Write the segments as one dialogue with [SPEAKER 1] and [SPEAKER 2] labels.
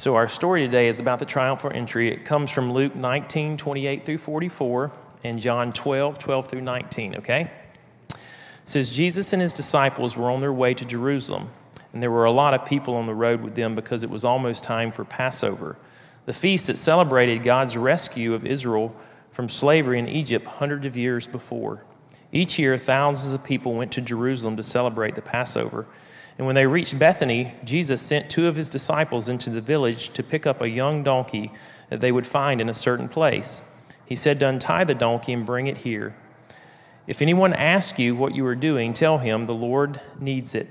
[SPEAKER 1] So, our story today is about the triumphal entry. It comes from Luke 19, 28 through 44, and John 12, 12 through 19, okay? It says, Jesus and his disciples were on their way to Jerusalem, and there were a lot of people on the road with them because it was almost time for Passover, the feast that celebrated God's rescue of Israel from slavery in Egypt hundreds of years before. Each year, thousands of people went to Jerusalem to celebrate the Passover. And when they reached Bethany, Jesus sent two of his disciples into the village to pick up a young donkey that they would find in a certain place. He said to untie the donkey and bring it here. If anyone asks you what you are doing, tell him the Lord needs it.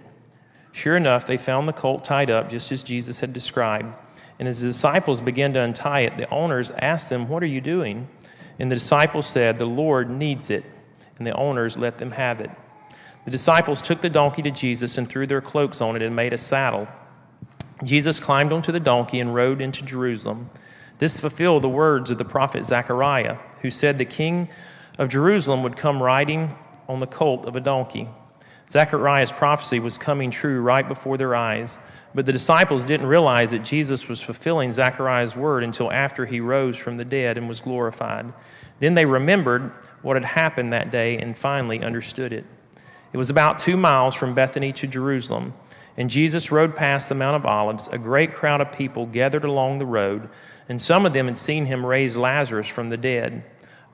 [SPEAKER 1] Sure enough, they found the colt tied up just as Jesus had described. And as the disciples began to untie it, the owners asked them, What are you doing? And the disciples said, The Lord needs it. And the owners let them have it. The disciples took the donkey to Jesus and threw their cloaks on it and made a saddle. Jesus climbed onto the donkey and rode into Jerusalem. This fulfilled the words of the prophet Zechariah, who said the king of Jerusalem would come riding on the colt of a donkey. Zechariah's prophecy was coming true right before their eyes, but the disciples didn't realize that Jesus was fulfilling Zechariah's word until after he rose from the dead and was glorified. Then they remembered what had happened that day and finally understood it. It was about two miles from Bethany to Jerusalem, and Jesus rode past the Mount of Olives. A great crowd of people gathered along the road, and some of them had seen him raise Lazarus from the dead.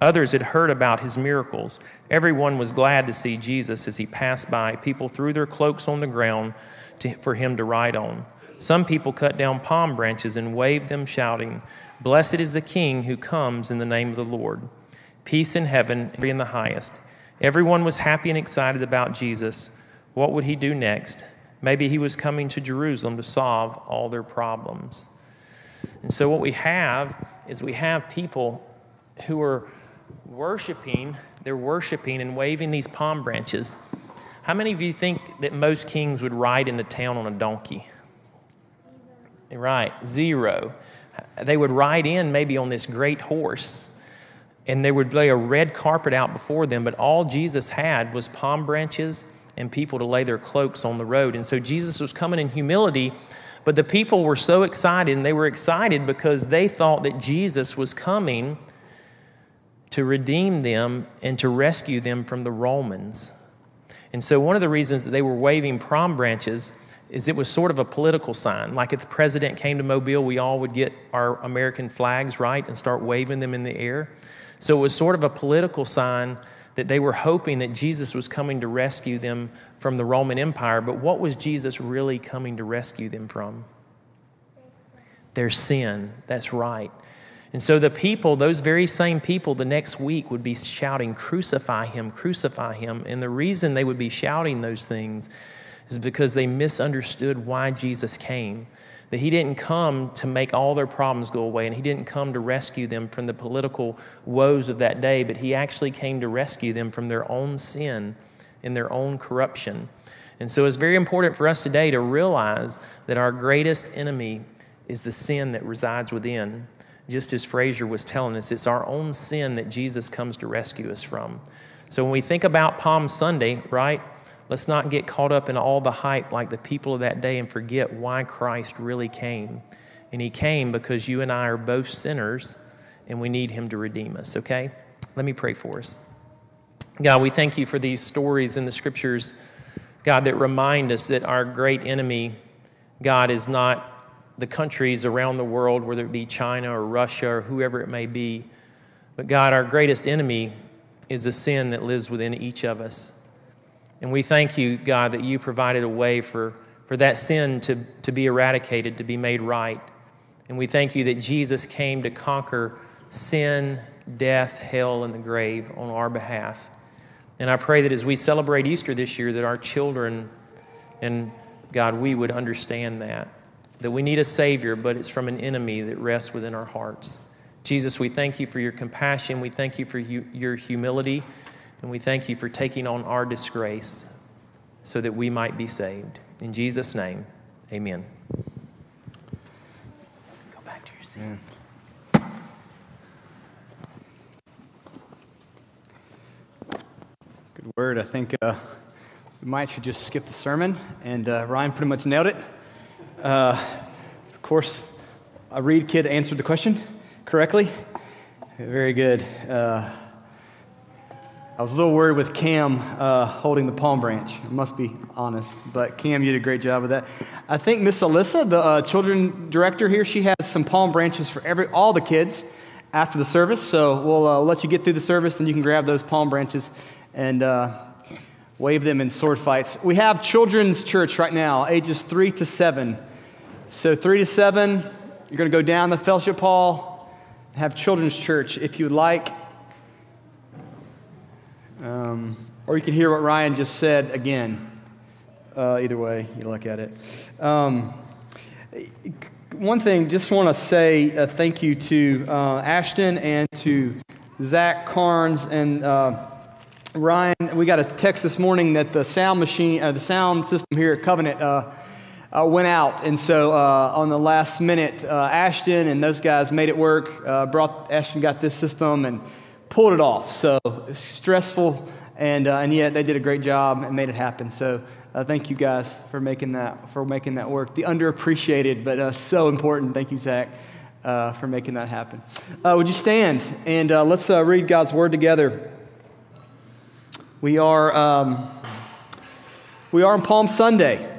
[SPEAKER 1] Others had heard about his miracles. Everyone was glad to see Jesus as he passed by. People threw their cloaks on the ground to, for him to ride on. Some people cut down palm branches and waved them, shouting, Blessed is the King who comes in the name of the Lord. Peace in heaven and in the highest. Everyone was happy and excited about Jesus. What would he do next? Maybe he was coming to Jerusalem to solve all their problems. And so, what we have is we have people who are worshiping, they're worshiping and waving these palm branches. How many of you think that most kings would ride into town on a donkey? Right, zero. They would ride in maybe on this great horse and they would lay a red carpet out before them, but all Jesus had was palm branches and people to lay their cloaks on the road. And so Jesus was coming in humility, but the people were so excited, and they were excited because they thought that Jesus was coming to redeem them and to rescue them from the Romans. And so, one of the reasons that they were waving palm branches is it was sort of a political sign. Like if the president came to Mobile, we all would get our American flags, right, and start waving them in the air. So it was sort of a political sign that they were hoping that Jesus was coming to rescue them from the Roman Empire. But what was Jesus really coming to rescue them from? Their sin. That's right. And so the people, those very same people, the next week would be shouting, Crucify him, crucify him. And the reason they would be shouting those things is because they misunderstood why Jesus came that he didn't come to make all their problems go away and he didn't come to rescue them from the political woes of that day, but he actually came to rescue them from their own sin and their own corruption. And so it's very important for us today to realize that our greatest enemy is the sin that resides within. Just as Fraser was telling us, it's our own sin that Jesus comes to rescue us from. So when we think about Palm Sunday, right? Let's not get caught up in all the hype like the people of that day and forget why Christ really came. And he came because you and I are both sinners and we need him to redeem us, okay? Let me pray for us. God, we thank you for these stories in the scriptures, God, that remind us that our great enemy, God, is not the countries around the world, whether it be China or Russia or whoever it may be. But God, our greatest enemy is the sin that lives within each of us. And we thank you, God, that you provided a way for, for that sin to, to be eradicated, to be made right. And we thank you that Jesus came to conquer sin, death, hell, and the grave on our behalf. And I pray that as we celebrate Easter this year, that our children and God, we would understand that. That we need a Savior, but it's from an enemy that rests within our hearts. Jesus, we thank you for your compassion. We thank you for you, your humility. And we thank you for taking on our disgrace so that we might be saved. In Jesus' name, amen. Go back to your seats.
[SPEAKER 2] Good word. I think uh, we might should just skip the sermon, and uh, Ryan pretty much nailed it. Uh, of course, a Reed kid answered the question correctly. Very good. Uh, I was a little worried with Cam uh, holding the palm branch. I must be honest, but Cam, you did a great job with that. I think Miss Alyssa, the uh, children director here, she has some palm branches for every all the kids after the service. So we'll uh, let you get through the service, and you can grab those palm branches and uh, wave them in sword fights. We have children's church right now, ages three to seven. So three to seven, you're going to go down the fellowship hall, have children's church if you would like. Um, or you can hear what Ryan just said again. Uh, either way, you look at it. Um, one thing, just want to say a thank you to uh, Ashton and to Zach Carnes and uh, Ryan. We got a text this morning that the sound machine, uh, the sound system here at Covenant uh, uh, went out. And so on the last minute, Ashton and those guys made it work. brought Ashton got this system and pulled it off. So stressful, and, uh, and yet they did a great job and made it happen. So uh, thank you guys for making that for making that work. The underappreciated, but uh, so important. Thank you, Zach, uh, for making that happen. Uh, would you stand and uh, let's read God's word together? We are um, we are on Palm Sunday.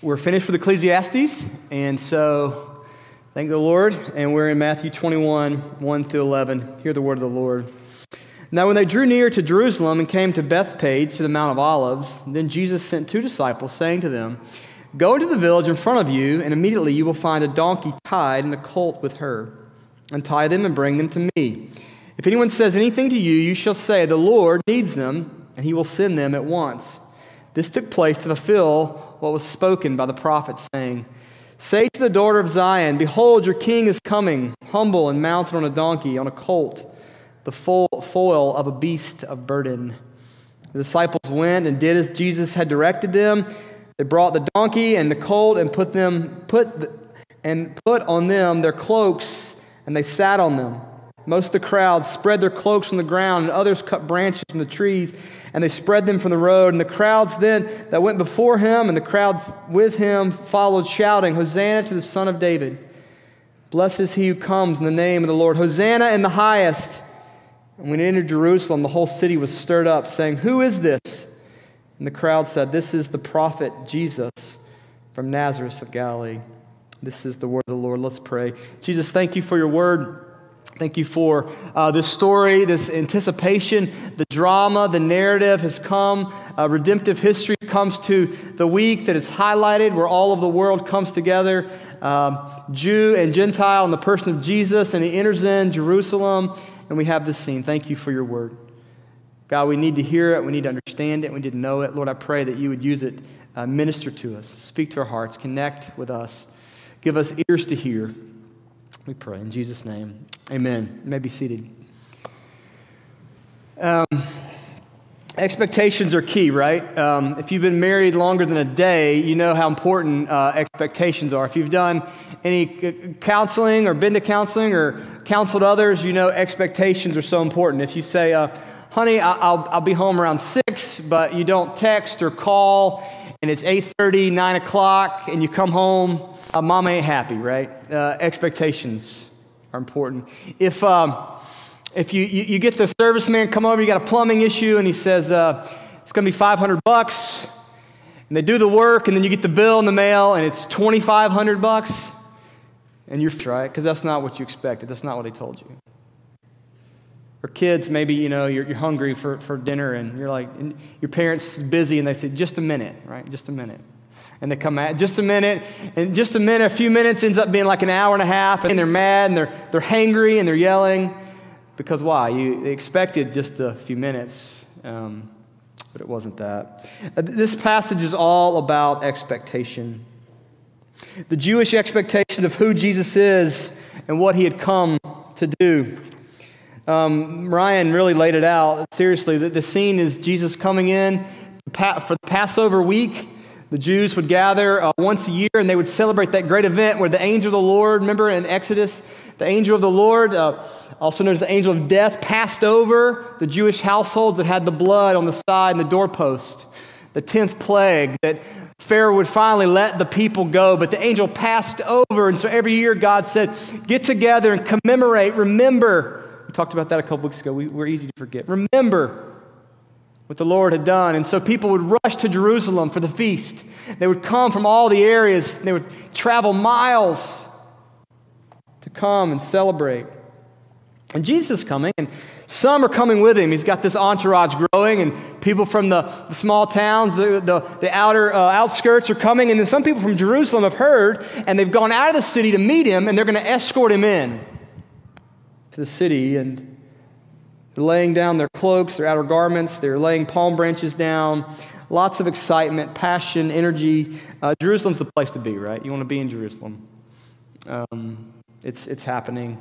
[SPEAKER 2] We're finished with Ecclesiastes, and so Thank the Lord. And we're in Matthew 21, 1 through 11. Hear the word of the Lord. Now, when they drew near to Jerusalem and came to Bethphage, to the Mount of Olives, then Jesus sent two disciples, saying to them, Go into the village in front of you, and immediately you will find a donkey tied and a colt with her. Untie them and bring them to me. If anyone says anything to you, you shall say, The Lord needs them, and he will send them at once. This took place to fulfill what was spoken by the prophet, saying, Say to the daughter of Zion, Behold, your king is coming, humble and mounted on a donkey, on a colt, the foal of a beast of burden. The disciples went and did as Jesus had directed them. They brought the donkey and the colt and put them put and put on them their cloaks, and they sat on them. Most of the crowd spread their cloaks on the ground, and others cut branches from the trees, and they spread them from the road. And the crowds then that went before him and the crowd with him followed, shouting, Hosanna to the Son of David. Blessed is he who comes in the name of the Lord. Hosanna in the highest. And when he entered Jerusalem, the whole city was stirred up, saying, Who is this? And the crowd said, This is the prophet Jesus from Nazareth of Galilee. This is the word of the Lord. Let's pray. Jesus, thank you for your word. Thank you for uh, this story, this anticipation, the drama, the narrative has come. Uh, redemptive history comes to the week that it's highlighted, where all of the world comes together um, Jew and Gentile in the person of Jesus, and he enters in Jerusalem, and we have this scene. Thank you for your word. God, we need to hear it, we need to understand it, we need to know it. Lord, I pray that you would use it, uh, minister to us, speak to our hearts, connect with us, give us ears to hear. We pray in Jesus' name. Amen. You may be seated. Um, expectations are key, right? Um, if you've been married longer than a day, you know how important uh, expectations are. If you've done any counseling or been to counseling or counseled others, you know expectations are so important. If you say, uh, honey, I'll, I'll be home around 6, but you don't text or call, and it's 8.30, 9 o'clock, and you come home uh, mom ain't happy, right? Uh, expectations are important. If, um, if you, you, you, get the serviceman come over, you got a plumbing issue, and he says, uh, it's going to be 500 bucks, and they do the work, and then you get the bill in the mail, and it's 2,500 bucks, and you're right, because that's not what you expected. That's not what he told you. Or kids, maybe, you know, you're, you're hungry for, for dinner, and you're like, and your parents busy, and they say, just a minute, right? Just a minute and they come at just a minute and just a minute a few minutes ends up being like an hour and a half and they're mad and they're, they're hangry and they're yelling. Because why? You expected just a few minutes um, but it wasn't that. Uh, this passage is all about expectation. The jewish expectation of who jesus is and what he had come to do. Um, ryan really laid it out. Seriously the, the scene is jesus coming in for the passover week the Jews would gather uh, once a year and they would celebrate that great event where the angel of the Lord, remember in Exodus, the angel of the Lord, uh, also known as the angel of death, passed over the Jewish households that had the blood on the side and the doorpost. The 10th plague that Pharaoh would finally let the people go, but the angel passed over. And so every year God said, Get together and commemorate, remember. We talked about that a couple weeks ago. We, we're easy to forget. Remember what the Lord had done. And so people would rush to Jerusalem for the feast. They would come from all the areas, they would travel miles to come and celebrate. And Jesus is coming, and some are coming with him. He's got this entourage growing, and people from the, the small towns, the, the, the outer uh, outskirts are coming. And then some people from Jerusalem have heard, and they've gone out of the city to meet him, and they're going to escort him in to the city. And they're laying down their cloaks, their outer garments, they're laying palm branches down. Lots of excitement, passion, energy. Uh, Jerusalem's the place to be, right? You want to be in Jerusalem. Um, it's, it's happening.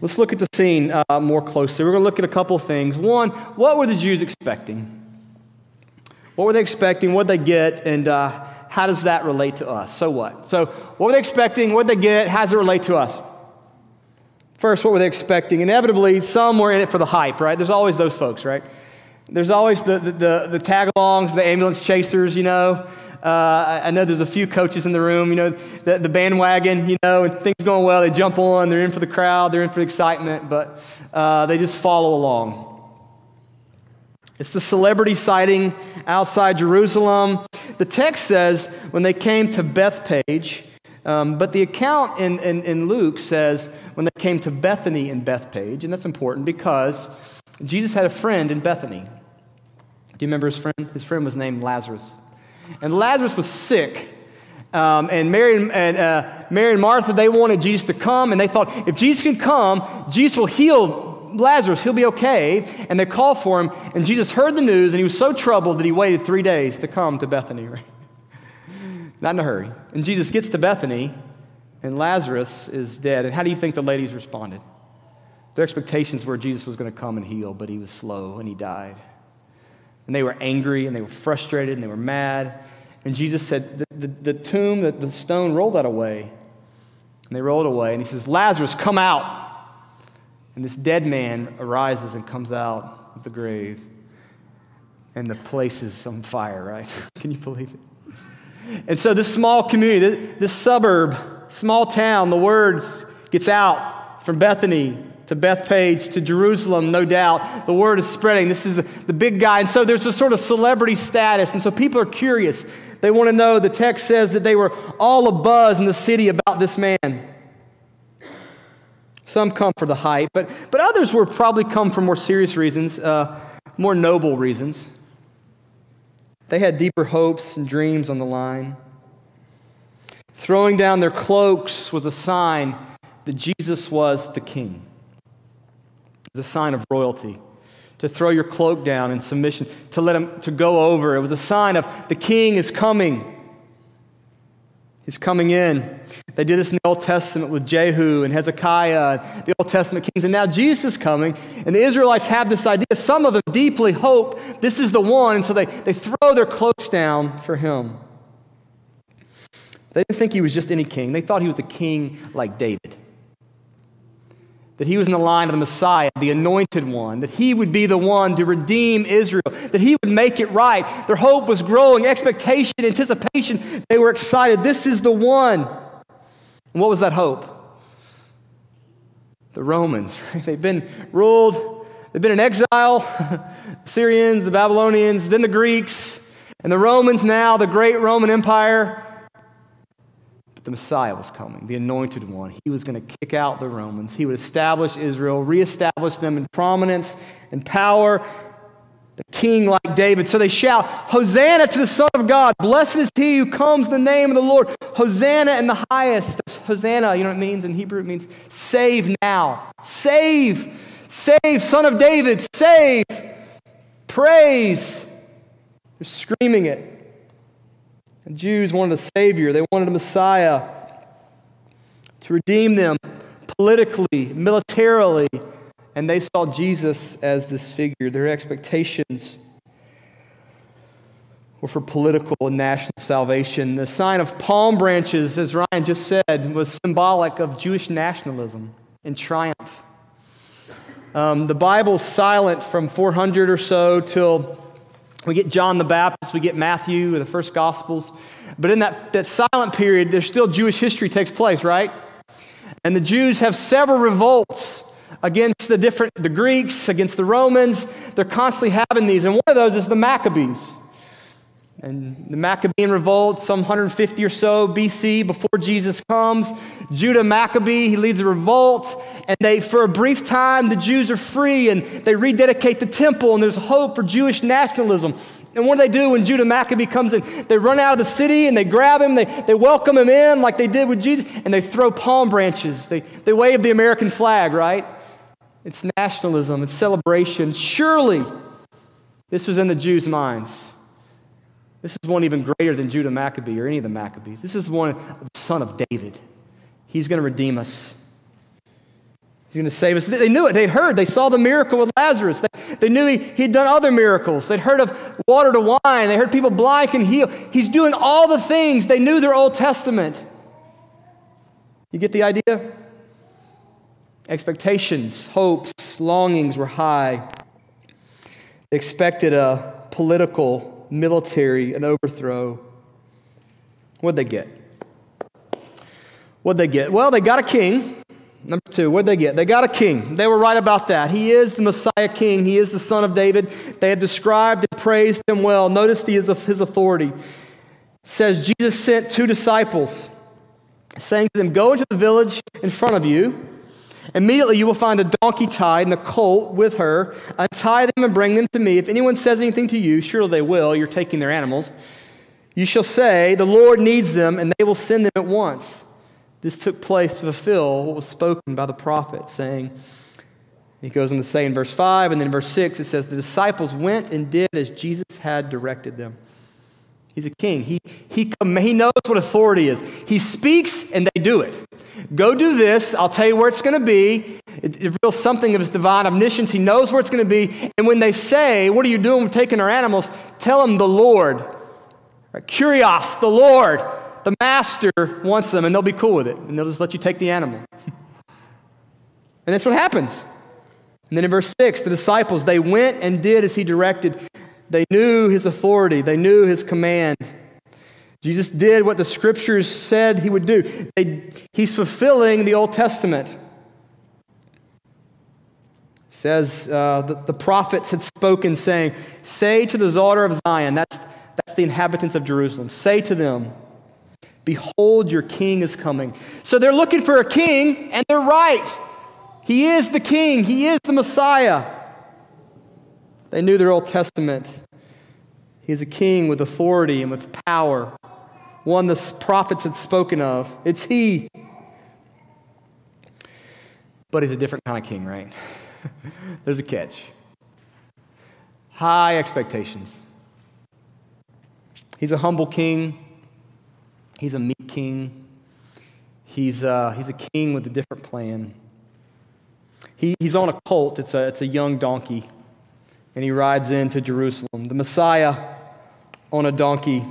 [SPEAKER 2] Let's look at the scene uh, more closely. We're going to look at a couple things. One, what were the Jews expecting? What were they expecting? What did they get? And uh, how does that relate to us? So what? So, what were they expecting? What did they get? How does it relate to us? First, what were they expecting? Inevitably, some were in it for the hype, right? There's always those folks, right? There's always the, the, the, the tag alongs, the ambulance chasers, you know. Uh, I know there's a few coaches in the room, you know, the, the bandwagon, you know, and things going well, they jump on, they're in for the crowd, they're in for the excitement, but uh, they just follow along. It's the celebrity sighting outside Jerusalem. The text says when they came to Bethphage, um, but the account in, in, in Luke says when they came to Bethany in Bethphage, and that's important because Jesus had a friend in Bethany. Do you remember his friend? His friend was named Lazarus. And Lazarus was sick. Um, and Mary and, uh, Mary and Martha, they wanted Jesus to come, and they thought, if Jesus can come, Jesus will heal Lazarus. He'll be okay. And they called for him, and Jesus heard the news, and he was so troubled that he waited three days to come to Bethany. Right? Not in a hurry. And Jesus gets to Bethany, and Lazarus is dead. And how do you think the ladies responded? Their expectations were Jesus was going to come and heal, but he was slow and he died. And they were angry and they were frustrated and they were mad. And Jesus said, The, the, the tomb, the, the stone, roll that away. And they rolled away. And he says, Lazarus, come out. And this dead man arises and comes out of the grave. And the place is on fire, right? Can you believe it? And so this small community, this, suburb, small town, the words gets out from Bethany to Bethphage to Jerusalem, no doubt. The word is spreading. This is the, the big guy. And so there's a sort of celebrity status. And so people are curious. They want to know. The text says that they were all abuzz in the city about this man. Some come for the hype, but, but others were probably come for more serious reasons, uh, more noble reasons. They had deeper hopes and dreams on the line. Throwing down their cloaks was a sign that Jesus was the king It was a sign of royalty. To throw your cloak down in submission, to let him to go over. It was a sign of the king is coming. He's coming in. They did this in the Old Testament with Jehu and Hezekiah, and the Old Testament kings. And now Jesus is coming, and the Israelites have this idea. Some of them deeply hope this is the one, and so they, they throw their cloaks down for him. They didn't think he was just any king, they thought he was a king like David that he was in the line of the Messiah, the anointed one, that he would be the one to redeem Israel, that he would make it right. Their hope was growing, expectation, anticipation. They were excited. This is the one. And what was that hope? The Romans. Right? They've been ruled, they've been in exile, Syrians, the Babylonians, then the Greeks, and the Romans now, the great Roman Empire. But the Messiah was coming, the anointed one. He was going to kick out the Romans. He would establish Israel, reestablish them in prominence and power, king like David. So they shout, Hosanna to the Son of God. Blessed is he who comes in the name of the Lord. Hosanna in the highest. Hosanna, you know what it means in Hebrew? It means save now. Save. Save, Son of David. Save. Praise. They're screaming it. The Jews wanted a Savior, they wanted a Messiah to redeem them politically, militarily, and they saw Jesus as this figure. Their expectations were for political and national salvation. The sign of palm branches, as Ryan just said, was symbolic of Jewish nationalism and triumph. Um, the Bible's silent from 400 or so till We get John the Baptist, we get Matthew, the first Gospels. But in that, that silent period, there's still Jewish history takes place, right? And the Jews have several revolts against the different, the Greeks, against the Romans. They're constantly having these. And one of those is the Maccabees. And the Maccabean revolt, some 150 or so BC before Jesus comes, Judah Maccabee, he leads a revolt, and they, for a brief time, the Jews are free and they rededicate the temple, and there's hope for Jewish nationalism. And what do they do when Judah Maccabee comes in? They run out of the city and they grab him, they, they welcome him in like they did with Jesus, and they throw palm branches. They, they wave the American flag, right? It's nationalism, it's celebration. Surely, this was in the Jews' minds. This is one even greater than Judah Maccabee or any of the Maccabees. This is one the son of David. He's going to redeem us. He's going to save us. They knew it. They'd heard. They saw the miracle with Lazarus. They, they knew he, he'd done other miracles. They'd heard of water to wine. They heard people blind can heal. He's doing all the things. They knew their Old Testament. You get the idea? Expectations, hopes, longings were high. They expected a political military, an overthrow. What'd they get? What'd they get? Well, they got a king. Number two, what'd they get? They got a king. They were right about that. He is the Messiah king. He is the son of David. They have described and praised him well. Notice the, his authority. It says Jesus sent two disciples, saying to them, Go into the village in front of you Immediately you will find a donkey tied and a colt with her. Untie them and bring them to me. If anyone says anything to you, surely they will. You're taking their animals. You shall say, The Lord needs them, and they will send them at once. This took place to fulfill what was spoken by the prophet, saying, he goes on to say in verse 5, and then in verse 6, it says, The disciples went and did as Jesus had directed them. He's a king. He, he, he knows what authority is. He speaks and they do it. Go do this. I'll tell you where it's going to be. It, it reveals something of his divine omniscience. He knows where it's going to be. And when they say, What are you doing with taking our animals? Tell them the Lord. Right? Kurios, the Lord, the master wants them, and they'll be cool with it. And they'll just let you take the animal. and that's what happens. And then in verse 6, the disciples, they went and did as he directed. They knew his authority, they knew his command. Jesus did what the scriptures said he would do. They, he's fulfilling the Old Testament. Says uh, the, the prophets had spoken, saying, Say to the daughter of Zion, that's, that's the inhabitants of Jerusalem, say to them, Behold, your king is coming. So they're looking for a king, and they're right. He is the king, he is the Messiah. They knew their Old Testament. He's a king with authority and with power, one the prophets had spoken of. It's he. But he's a different kind of king, right? There's a catch. High expectations. He's a humble king. He's a meek king. He's, uh, he's a king with a different plan. He, he's on a colt, it's a, it's a young donkey and he rides into Jerusalem. The Messiah on a donkey.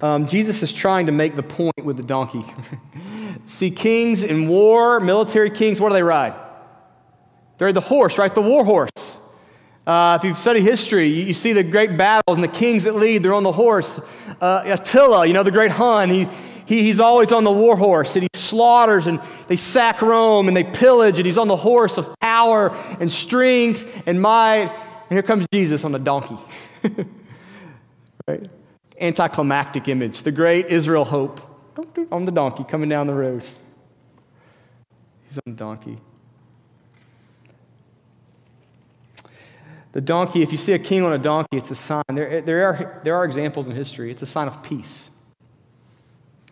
[SPEAKER 2] Um, Jesus is trying to make the point with the donkey. See, kings in war, military kings, what do they ride? They ride the horse, right? The war horse. Uh, if you've studied history, you, you, see the great battles and the kings that lead, they're on the horse. Uh, Attila, you know, the great Hun, he, he, he's always on the war horse and he slaughters and they sack Rome and they pillage and he's on the horse of power and strength and might. And here comes Jesus on the donkey. right? Anticlimactic image. The great Israel hope on the donkey coming down the road. He's on the donkey. The donkey, if you see a king on a donkey, it's a sign. There, there, are, there are examples in history. It's a sign of peace.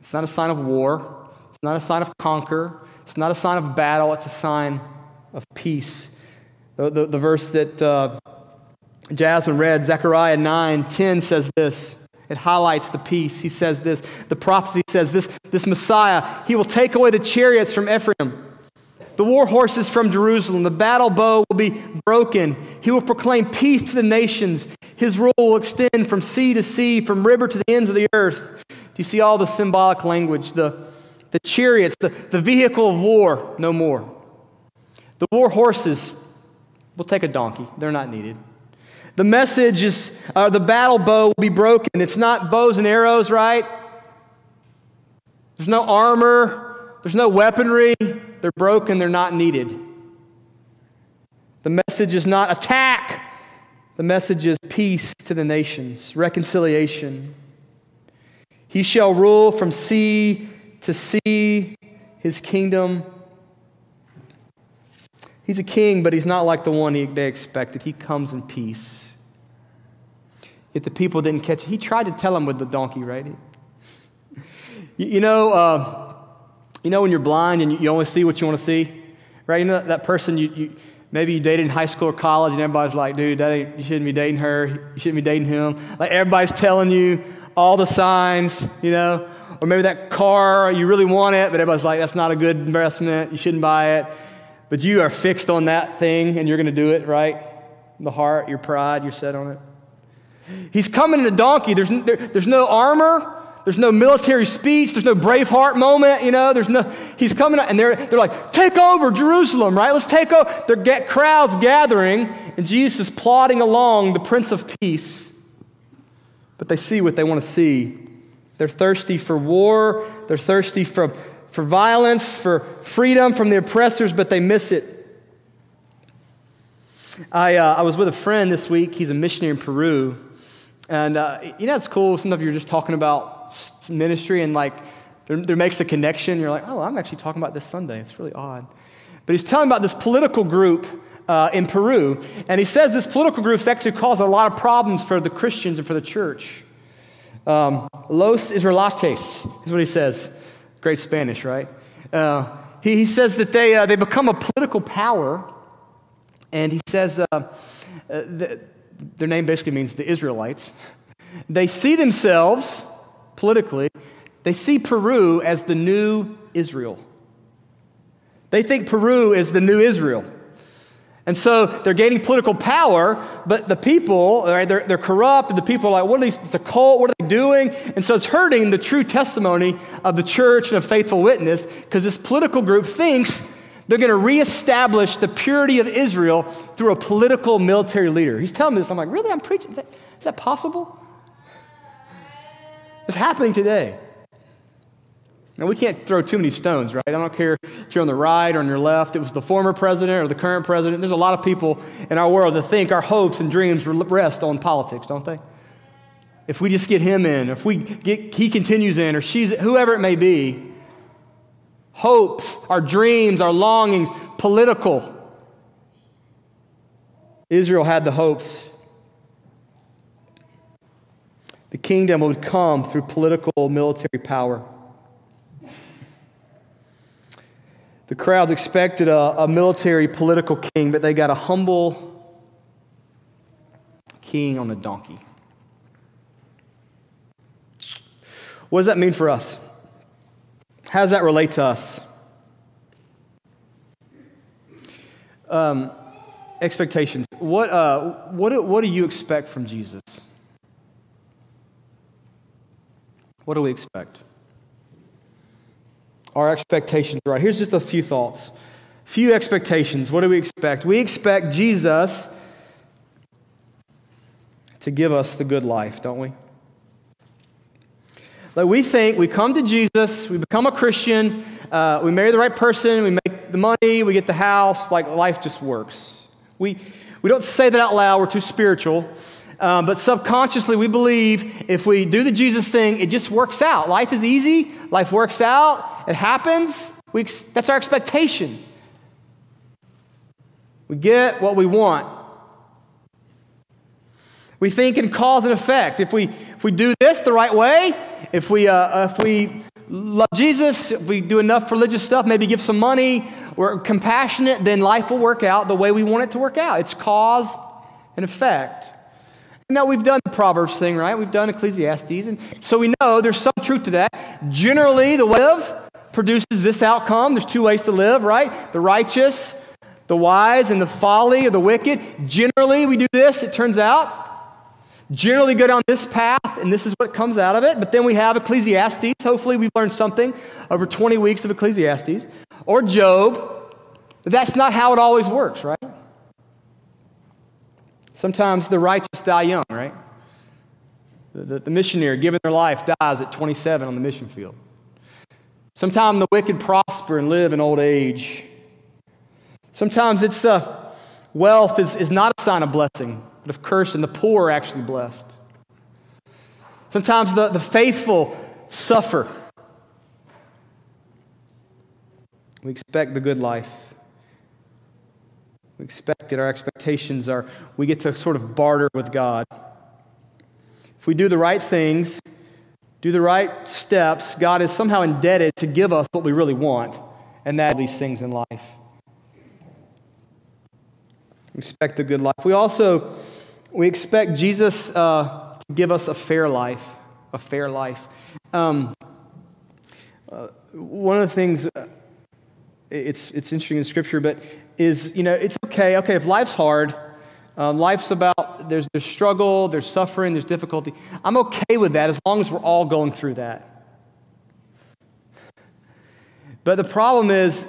[SPEAKER 2] It's not a sign of war. It's not a sign of conquer. It's not a sign of battle. It's a sign of peace. The, the, the verse that uh, Jasmine read, Zechariah 9 10, says this. It highlights the peace. He says this. The prophecy says this this Messiah, he will take away the chariots from Ephraim, the war horses from Jerusalem. The battle bow will be broken. He will proclaim peace to the nations. His rule will extend from sea to sea, from river to the ends of the earth. Do you see all the symbolic language? The, the chariots, the, the vehicle of war, no more. The war horses we'll take a donkey, they're not needed. The message is uh, the battle bow will be broken. It's not bows and arrows, right? There's no armor, there's no weaponry. They're broken, they're not needed. The message is not attack, the message is peace to the nations, reconciliation. He shall rule from sea to sea, his kingdom. He's a king, but he's not like the one he, they expected. He comes in peace. If the people didn't catch it, he tried to tell them with the donkey, right? You, you know, uh, you know when you're blind and you, you only see what you want to see, right? You know that, that person you, you maybe you dated in high school or college, and everybody's like, dude, that ain't, you shouldn't be dating her. You shouldn't be dating him. Like everybody's telling you all the signs, you know. Or maybe that car, you really want it, but everybody's like, that's not a good investment. You shouldn't buy it. But you are fixed on that thing and you're going to do it, right? The heart, your pride, you're set on it. He's coming in a donkey. There's, there, there's no armor. There's no military speech. There's no Braveheart moment, you know. There's no, he's coming up, and they're, they're like, take over Jerusalem, right? Let's take over. They're get crowds gathering, and Jesus is plodding along, the Prince of Peace. But they see what they want to see. They're thirsty for war, they're thirsty for, for violence, for freedom from the oppressors, but they miss it. I, uh, I was with a friend this week. He's a missionary in Peru. And uh, you know, it's cool. Sometimes you're just talking about ministry and like there, there makes a connection. You're like, oh, I'm actually talking about this Sunday. It's really odd. But he's telling about this political group uh, in Peru, and he says this political group actually caused a lot of problems for the Christians and for the church. Um, Los Israelites is what he says. Great Spanish, right? Uh, he, he says that they, uh, they become a political power, and he says uh, uh, their name basically means the Israelites. They see themselves politically, they see Peru as the new Israel. They think Peru is the new Israel. And so they're gaining political power, but the people, right, they're, they're corrupt, and the people are like, what are these? It's a cult, what are they doing? And so it's hurting the true testimony of the church and a faithful witness because this political group thinks they're going to reestablish the purity of Israel through a political military leader. He's telling me this. I'm like, really? I'm preaching? Is that, is that possible? It's happening today. Now, we can't throw too many stones, right? I don't care if you're on the right or on your left. It was the former president or the current president. There's a lot of people in our world that think our hopes and dreams rest on politics, don't they? If we just get him in, if we get, he continues in, or she's, whoever it may be, hopes, our dreams, our longings, political. Israel had the hopes the kingdom would come through political military power. The crowd expected a, a military political king, but they got a humble king on a donkey. What does that mean for us? How does that relate to us? Um, expectations. What, uh, what, what do you expect from Jesus? What do we expect? Our expectations, right? Here's just a few thoughts. Few expectations. What do we expect? We expect Jesus to give us the good life, don't we? Like we think we come to Jesus, we become a Christian, uh, we marry the right person, we make the money, we get the house, like life just works. We, we don't say that out loud, we're too spiritual. Um, but subconsciously, we believe if we do the Jesus thing, it just works out. Life is easy, life works out, it happens. We, that's our expectation. We get what we want. We think in cause and effect. If we, if we do this the right way, if we, uh, if we love Jesus, if we do enough religious stuff, maybe give some money, we're compassionate, then life will work out the way we want it to work out. It's cause and effect. Now, we've done the Proverbs thing, right? We've done Ecclesiastes. And so we know there's some truth to that. Generally, the way of produces this outcome. There's two ways to live, right? The righteous, the wise, and the folly or the wicked. Generally, we do this, it turns out. Generally, go down this path, and this is what comes out of it. But then we have Ecclesiastes. Hopefully, we've learned something over 20 weeks of Ecclesiastes. Or Job. But that's not how it always works, right? Sometimes the righteous die young, right? The, the, the missionary giving their life dies at 27 on the mission field. Sometimes the wicked prosper and live in old age. Sometimes it's the wealth is, is not a sign of blessing, but of curse, and the poor are actually blessed. Sometimes the, the faithful suffer. We expect the good life. We expect it. Our expectations are we get to sort of barter with God. If we do the right things, do the right steps, God is somehow indebted to give us what we really want, and that these things in life. We expect a good life. We also we expect Jesus uh, to give us a fair life, a fair life. Um, uh, one of the things uh, it's it's interesting in Scripture, but is you know it's okay. Okay, if life's hard, um, life's about, there's, there's struggle, there's suffering, there's difficulty. I'm okay with that as long as we're all going through that. But the problem is,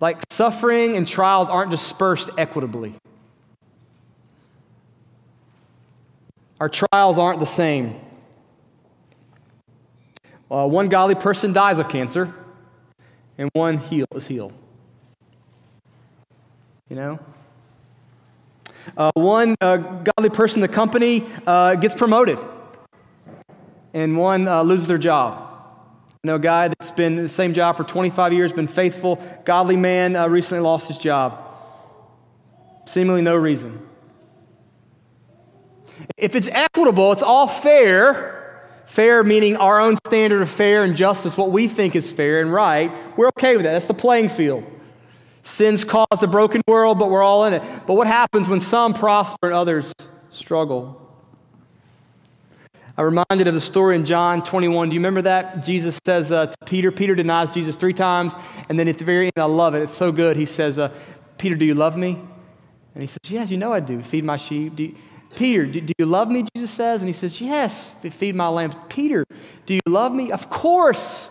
[SPEAKER 2] like, suffering and trials aren't dispersed equitably. Our trials aren't the same. Uh, one godly person dies of cancer, and one heal, is healed. You know? Uh, one uh, godly person in the company uh, gets promoted, and one uh, loses their job. I know a guy that's been in the same job for 25 years, been faithful, godly man, uh, recently lost his job. Seemingly no reason. If it's equitable, it's all fair. Fair meaning our own standard of fair and justice, what we think is fair and right. We're okay with that. That's the playing field. Sin's caused a broken world, but we're all in it. But what happens when some prosper and others struggle? I'm reminded of the story in John 21. Do you remember that? Jesus says uh, to Peter, Peter denies Jesus three times. And then at the very end, I love it. It's so good. He says, uh, Peter, do you love me? And he says, Yes, you know I do. Feed my sheep. Do you, Peter, do, do, you love me? Jesus says. And he says, Yes, feed my lambs. Peter, do you love me? Of course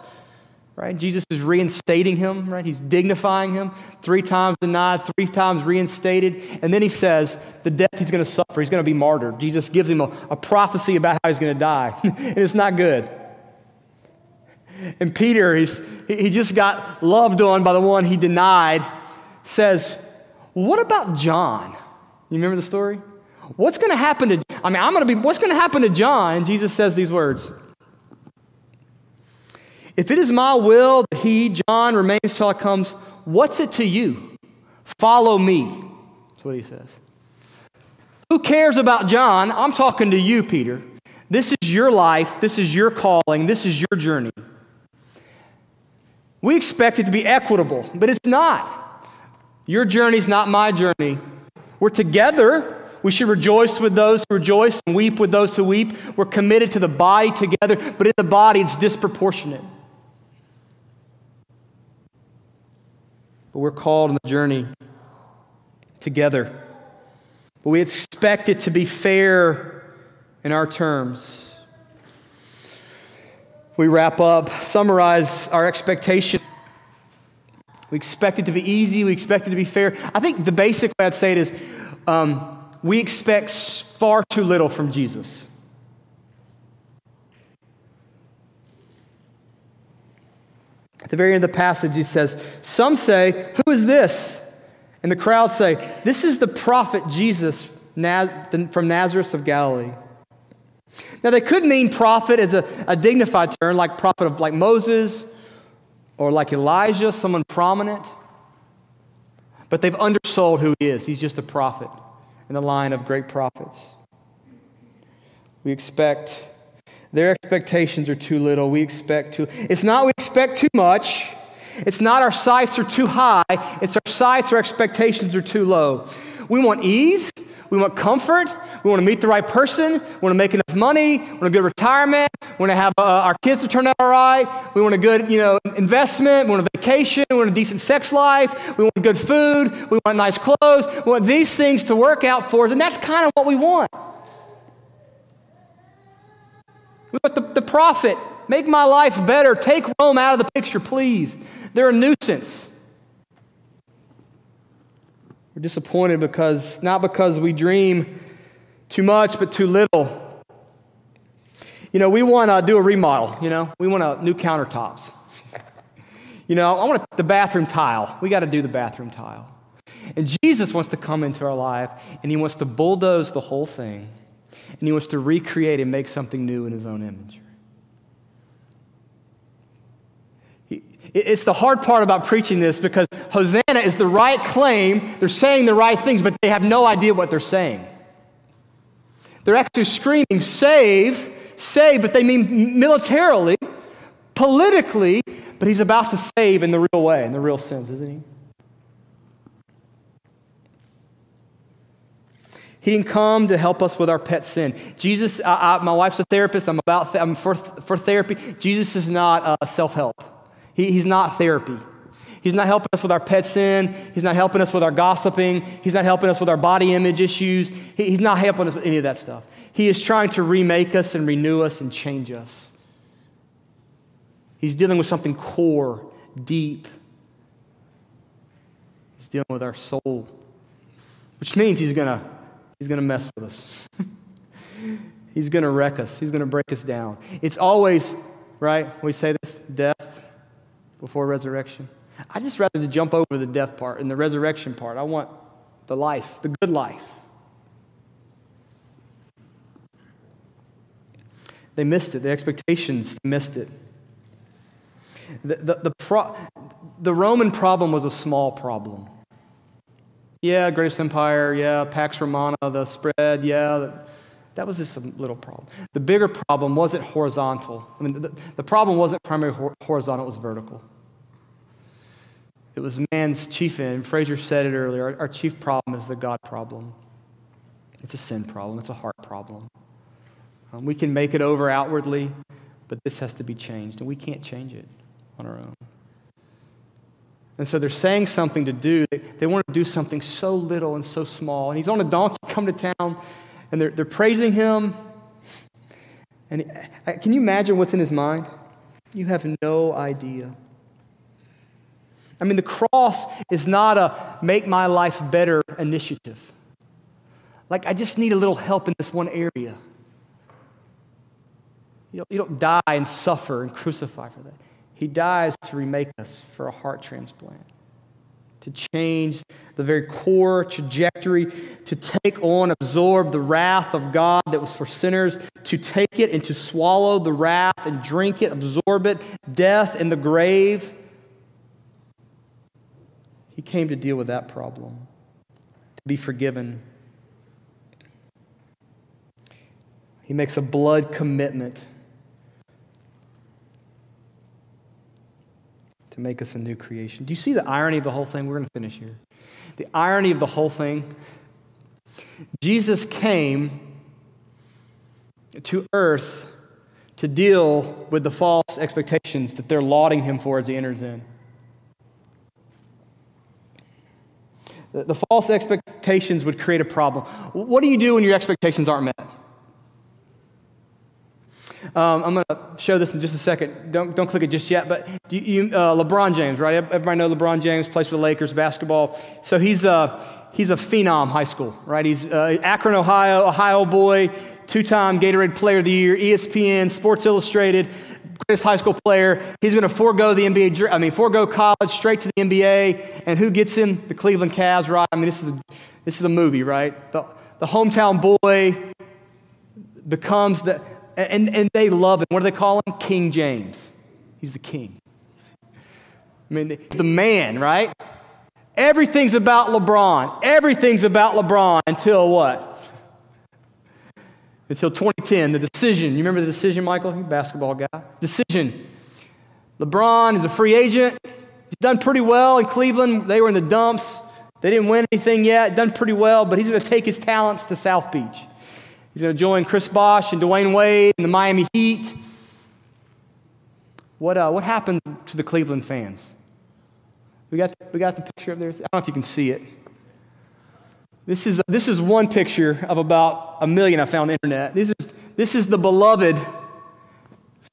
[SPEAKER 2] right? Jesus is reinstating him, right? He's dignifying him. Three times denied, three times reinstated. And then he says the death he's going to suffer, he's going to be martyred. Jesus gives him a, a prophecy about how he's going to die, and it's not good. And Peter, he's, he just got loved on by the one he denied, says, What about John? You remember the story? What's going to happen to, I mean, I'm going to be, what's going to happen to John? And Jesus says these words if it is my will that he, John, remains till I comes, what's it to you? Follow me. That's what he says. Who cares about John? I'm talking to you, Peter. This is your life. This is your calling. This is your journey. We expect it to be equitable, but it's not. Your journey is not my journey. We're together. We should rejoice with those who rejoice and weep with those who weep. We're committed to the body together, but in the body, it's disproportionate. But we're called on the journey together. But we expect it to be fair in our terms. We wrap up, summarize our expectation. We expect it to be easy. We expect it to be fair. I think the basic way I'd say it is um, we expect far too little from Jesus. At the very end of the passage, he says, Some say, Who is this? And the crowd say, This is the prophet Jesus from Nazareth of Galilee. Now, they could mean prophet as a, a dignified term, like prophet of like Moses or like Elijah, someone prominent. But they've undersold who he is. He's just a prophet in the line of great prophets. We expect their expectations are too little. We expect too. It's not we expect too much. It's not our sights are too high. It's our sights or expectations are too low. We want ease. We want comfort. We want to meet the right person. We want to make enough money. We want a good retirement. We want to have uh, our kids to turn out all right. We want a good, you know, investment. We want a vacation. We want a decent sex life. We want good food. We want nice clothes. We want these things to work out for us, and that's kind of what we want. But the, the prophet, make my life better. Take Rome out of the picture, please. They're a nuisance. We're disappointed because, not because we dream too much, but too little. You know, we want to do a remodel, you know, we want a new countertops. You know, I want the bathroom tile. We got to do the bathroom tile. And Jesus wants to come into our life and he wants to bulldoze the whole thing. And he wants to recreate and make something new in his own image. It's the hard part about preaching this because Hosanna is the right claim. They're saying the right things, but they have no idea what they're saying. They're actually screaming, save, save, but they mean militarily, politically, but he's about to save in the real way, in the real sense, isn't he? He didn't come to help us with our pet sin. Jesus, I, I, my wife's a therapist. I'm about I'm for, for therapy. Jesus is not uh, self help. He, he's not therapy. He's not helping us with our pet sin. He's not helping us with our gossiping. He's not helping us with our body image issues. He, he's not helping us with any of that stuff. He is trying to remake us and renew us and change us. He's dealing with something core, deep. He's dealing with our soul, which means he's going to He's going to mess with us. He's going to wreck us. He's going to break us down. It's always, right? We say this death before resurrection. I just rather to jump over the death part and the resurrection part. I want the life, the good life. They missed it. The expectations missed it. The, the, the, pro, the Roman problem was a small problem. Yeah, greatest empire. Yeah, Pax Romana, the spread. Yeah, that was just a little problem. The bigger problem wasn't horizontal. I mean, the, the problem wasn't primarily horizontal, it was vertical. It was man's chief end. Fraser said it earlier. Our, our chief problem is the God problem. It's a sin problem, it's a heart problem. Um, we can make it over outwardly, but this has to be changed, and we can't change it on our own. And so they're saying something to do. They, they want to do something so little and so small. And he's on a donkey, come to town, and they're, they're praising him. And he, can you imagine what's in his mind? You have no idea. I mean, the cross is not a make my life better initiative. Like, I just need a little help in this one area. You don't, you don't die and suffer and crucify for that. He dies to remake us for a heart transplant, to change the very core trajectory, to take on, absorb the wrath of God that was for sinners, to take it and to swallow the wrath and drink it, absorb it, death and the grave. He came to deal with that problem, to be forgiven. He makes a blood commitment to make us a new creation. Do you see the irony of the whole thing? We're going to finish here. The irony of the whole thing Jesus came to earth to deal with the false expectations that they're lauding him for as he enters in. The, the false expectations would create a problem. What do you do when your expectations aren't met? Um, I'm going to show this in just a second. Don't, don't click it just yet. But you, you, uh, LeBron James, right? Everybody know LeBron James plays for the Lakers basketball. So he's a, he's a phenom high school, right? He's uh, Akron, Ohio, Ohio boy, two-time Gatorade Player of the Year, ESPN, Sports Illustrated, greatest high school player. He's going to forego the NBA, I mean, forego college straight to the NBA. And who gets him? The Cleveland Cavs, right? I mean, this is a, this is a movie, right? The, the hometown boy becomes the and, and they love him. What do they call him? King James. He's the king. I mean, the man, right? Everything's about LeBron. Everything's about LeBron until what? Until 2010, the decision. You remember the decision, Michael? You basketball guy. Decision. LeBron is a free agent. He's done pretty well in Cleveland. They were in the dumps. They didn't win anything yet. Done pretty well, but he's going to take his talents to South Beach. He's going to join Chris Bosh and Dwyane Wade and the Miami Heat. What, uh, what happened to the Cleveland fans? We got, we got the picture up there. I don't know if you can see it. This is, this is one picture of about a million I found on the internet. This is, this is the beloved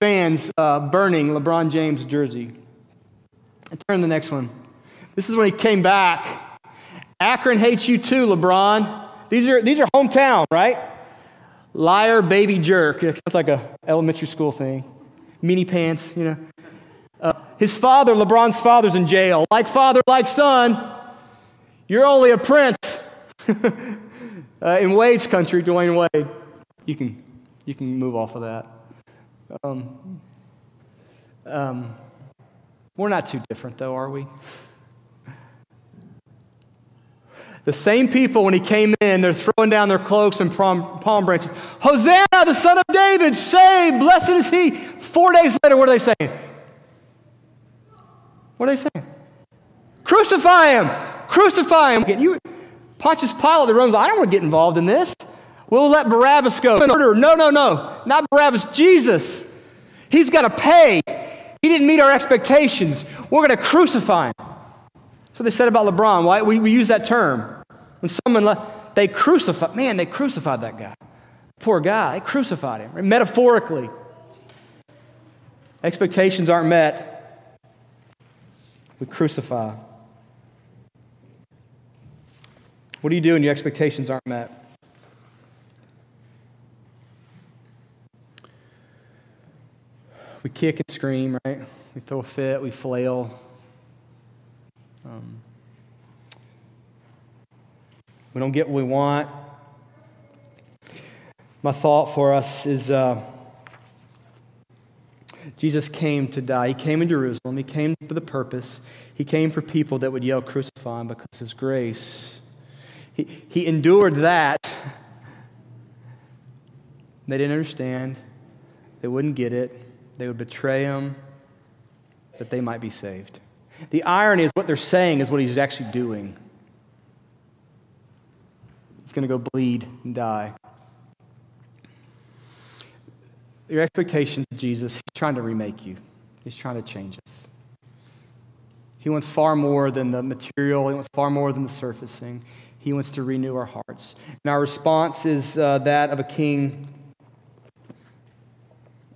[SPEAKER 2] fans uh, burning LeBron James' jersey. Turn to the next one. This is when he came back Akron hates you too, LeBron. These are, these are hometown, right? Liar, baby jerk. Sounds like a elementary school thing. Mini pants, you know. Uh, his father, LeBron's father's in jail. Like father, like son. You're only a prince. uh, in Wade's country, Dwyane Wade. You can, you can move off of that. Um, um, we're not too different, though, are we? The same people, when he came in, they're throwing down their cloaks and palm, palm branches. Hosanna, the son of David, save, blessed is he. Four days later, what are they saying? What are they saying? Crucify him! Crucify him! You, Pontius Pilate, the Romans, I don't want to get involved in this. We'll let Barabbas go. No, no, no. Not Barabbas, Jesus. He's got to pay. He didn't meet our expectations. We're going to crucify him. That's what they said about LeBron. Why? We, we use that term. When someone, they crucified, man, they crucified that guy. Poor guy. They crucified him, right? metaphorically. Expectations aren't met. We crucify. What do you do when your expectations aren't met? We kick and scream, right? We throw a fit, we flail. Um, we don't get what we want. My thought for us is uh, Jesus came to die. He came in Jerusalem. He came for the purpose. He came for people that would yell, Crucify him, because his grace. He, he endured that. They didn't understand. They wouldn't get it. They would betray him that they might be saved. The irony is what they're saying is what he's actually doing. He's going to go bleed and die. Your expectations of Jesus, he's trying to remake you, he's trying to change us. He wants far more than the material, he wants far more than the surfacing. He wants to renew our hearts. And our response is uh, that of a king.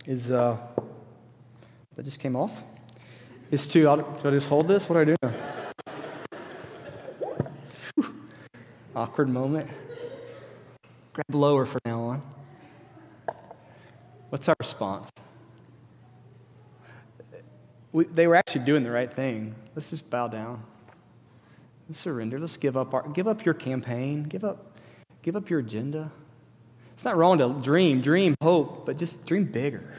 [SPEAKER 2] Is uh, that just came off? Is to, do I just hold this? What do I do? Awkward moment. Grab lower from now on. What's our response? We, they were actually doing the right thing. Let's just bow down. Let's surrender. Let's give up our, give up your campaign. Give up, give up your agenda. It's not wrong to dream, dream, hope, but just dream bigger.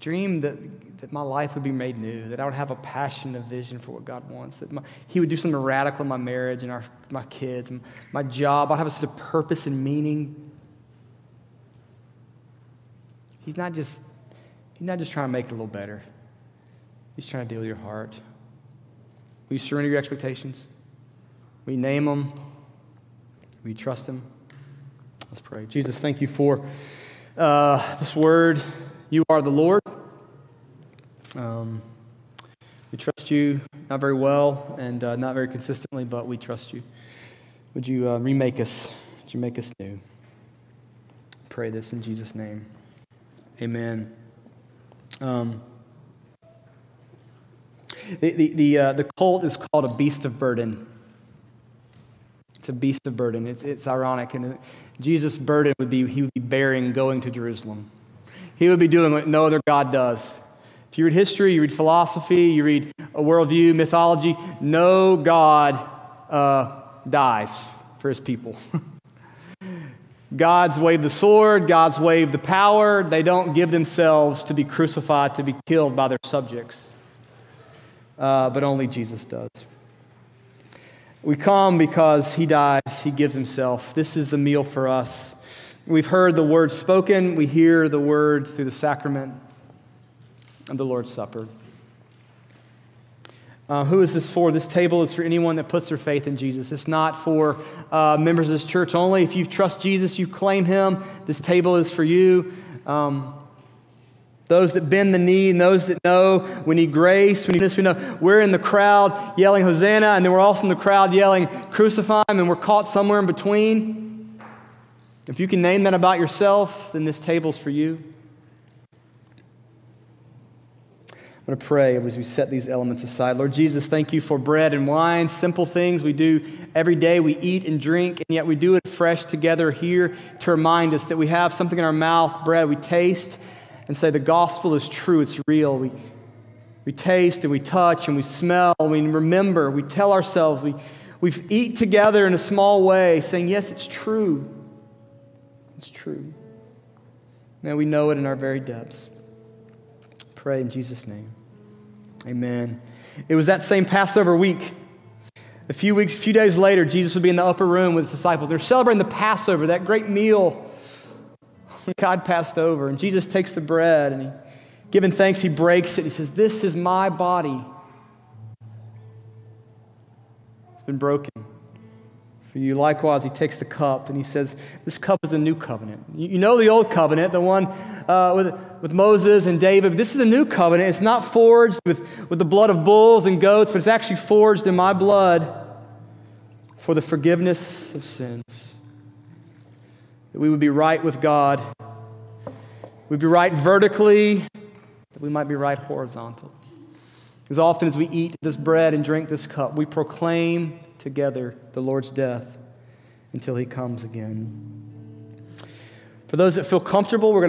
[SPEAKER 2] Dream that that my life would be made new, that I would have a passion, a vision for what God wants, that my, He would do something radical in my marriage and our, my kids and my job. I'd have a sort of purpose and meaning. He's not just, he's not just trying to make it a little better. He's trying to deal with your heart. Will you surrender your expectations? Will you name them? Will you trust Him? Let's pray. Jesus, thank you for uh, this word. You are the Lord. Um, we trust you not very well and uh, not very consistently, but we trust you. Would you uh, remake us? Would you make us new? Pray this in Jesus' name. Amen. Um, the the, the, uh, the cult is called a beast of burden. It's a beast of burden. It's, it's ironic. And Jesus' burden would be he would be bearing going to Jerusalem. He would be doing what no other God does. If you read history, you read philosophy, you read a worldview, mythology, no God uh, dies for his people. God's wave the sword, God's wave the power. They don't give themselves to be crucified, to be killed by their subjects. Uh, but only Jesus does. We come because he dies, he gives himself. This is the meal for us. We've heard the word spoken, we hear the word through the sacrament of the Lord's Supper. Uh, who is this for? This table is for anyone that puts their faith in Jesus. It's not for uh, members of this church only. If you trust Jesus, you claim Him, this table is for you. Um, those that bend the knee and those that know we need grace. We need this. We know we're in the crowd yelling Hosanna, and then we're also in the crowd yelling Crucify Him, and we're caught somewhere in between. If you can name that about yourself, then this table's for you. I'm going to pray as we set these elements aside. Lord Jesus, thank you for bread and wine, simple things we do every day. We eat and drink, and yet we do it fresh together here to remind us that we have something in our mouth, bread. We taste and say the gospel is true, it's real. We, we taste and we touch and we smell, and we remember, we tell ourselves, we, we eat together in a small way, saying, Yes, it's true. It's true. May we know it in our very depths. Pray in Jesus' name. Amen. It was that same Passover week. A few weeks, a few days later, Jesus would be in the upper room with his disciples. They're celebrating the Passover, that great meal God passed over. And Jesus takes the bread and he, giving thanks, he breaks it. He says, This is my body. It's been broken for you. Likewise, he takes the cup and he says, This cup is a new covenant. You know the old covenant, the one uh, with, with Moses and David. This is a new covenant. It's not forged with, with the blood of bulls and goats, but it's actually forged in my blood for the forgiveness of sins. That we would be right with God. We'd be right vertically, that we might be right horizontal. As often as we eat this bread and drink this cup, we proclaim together the Lord's death until he comes again. For those that feel comfortable, we're going to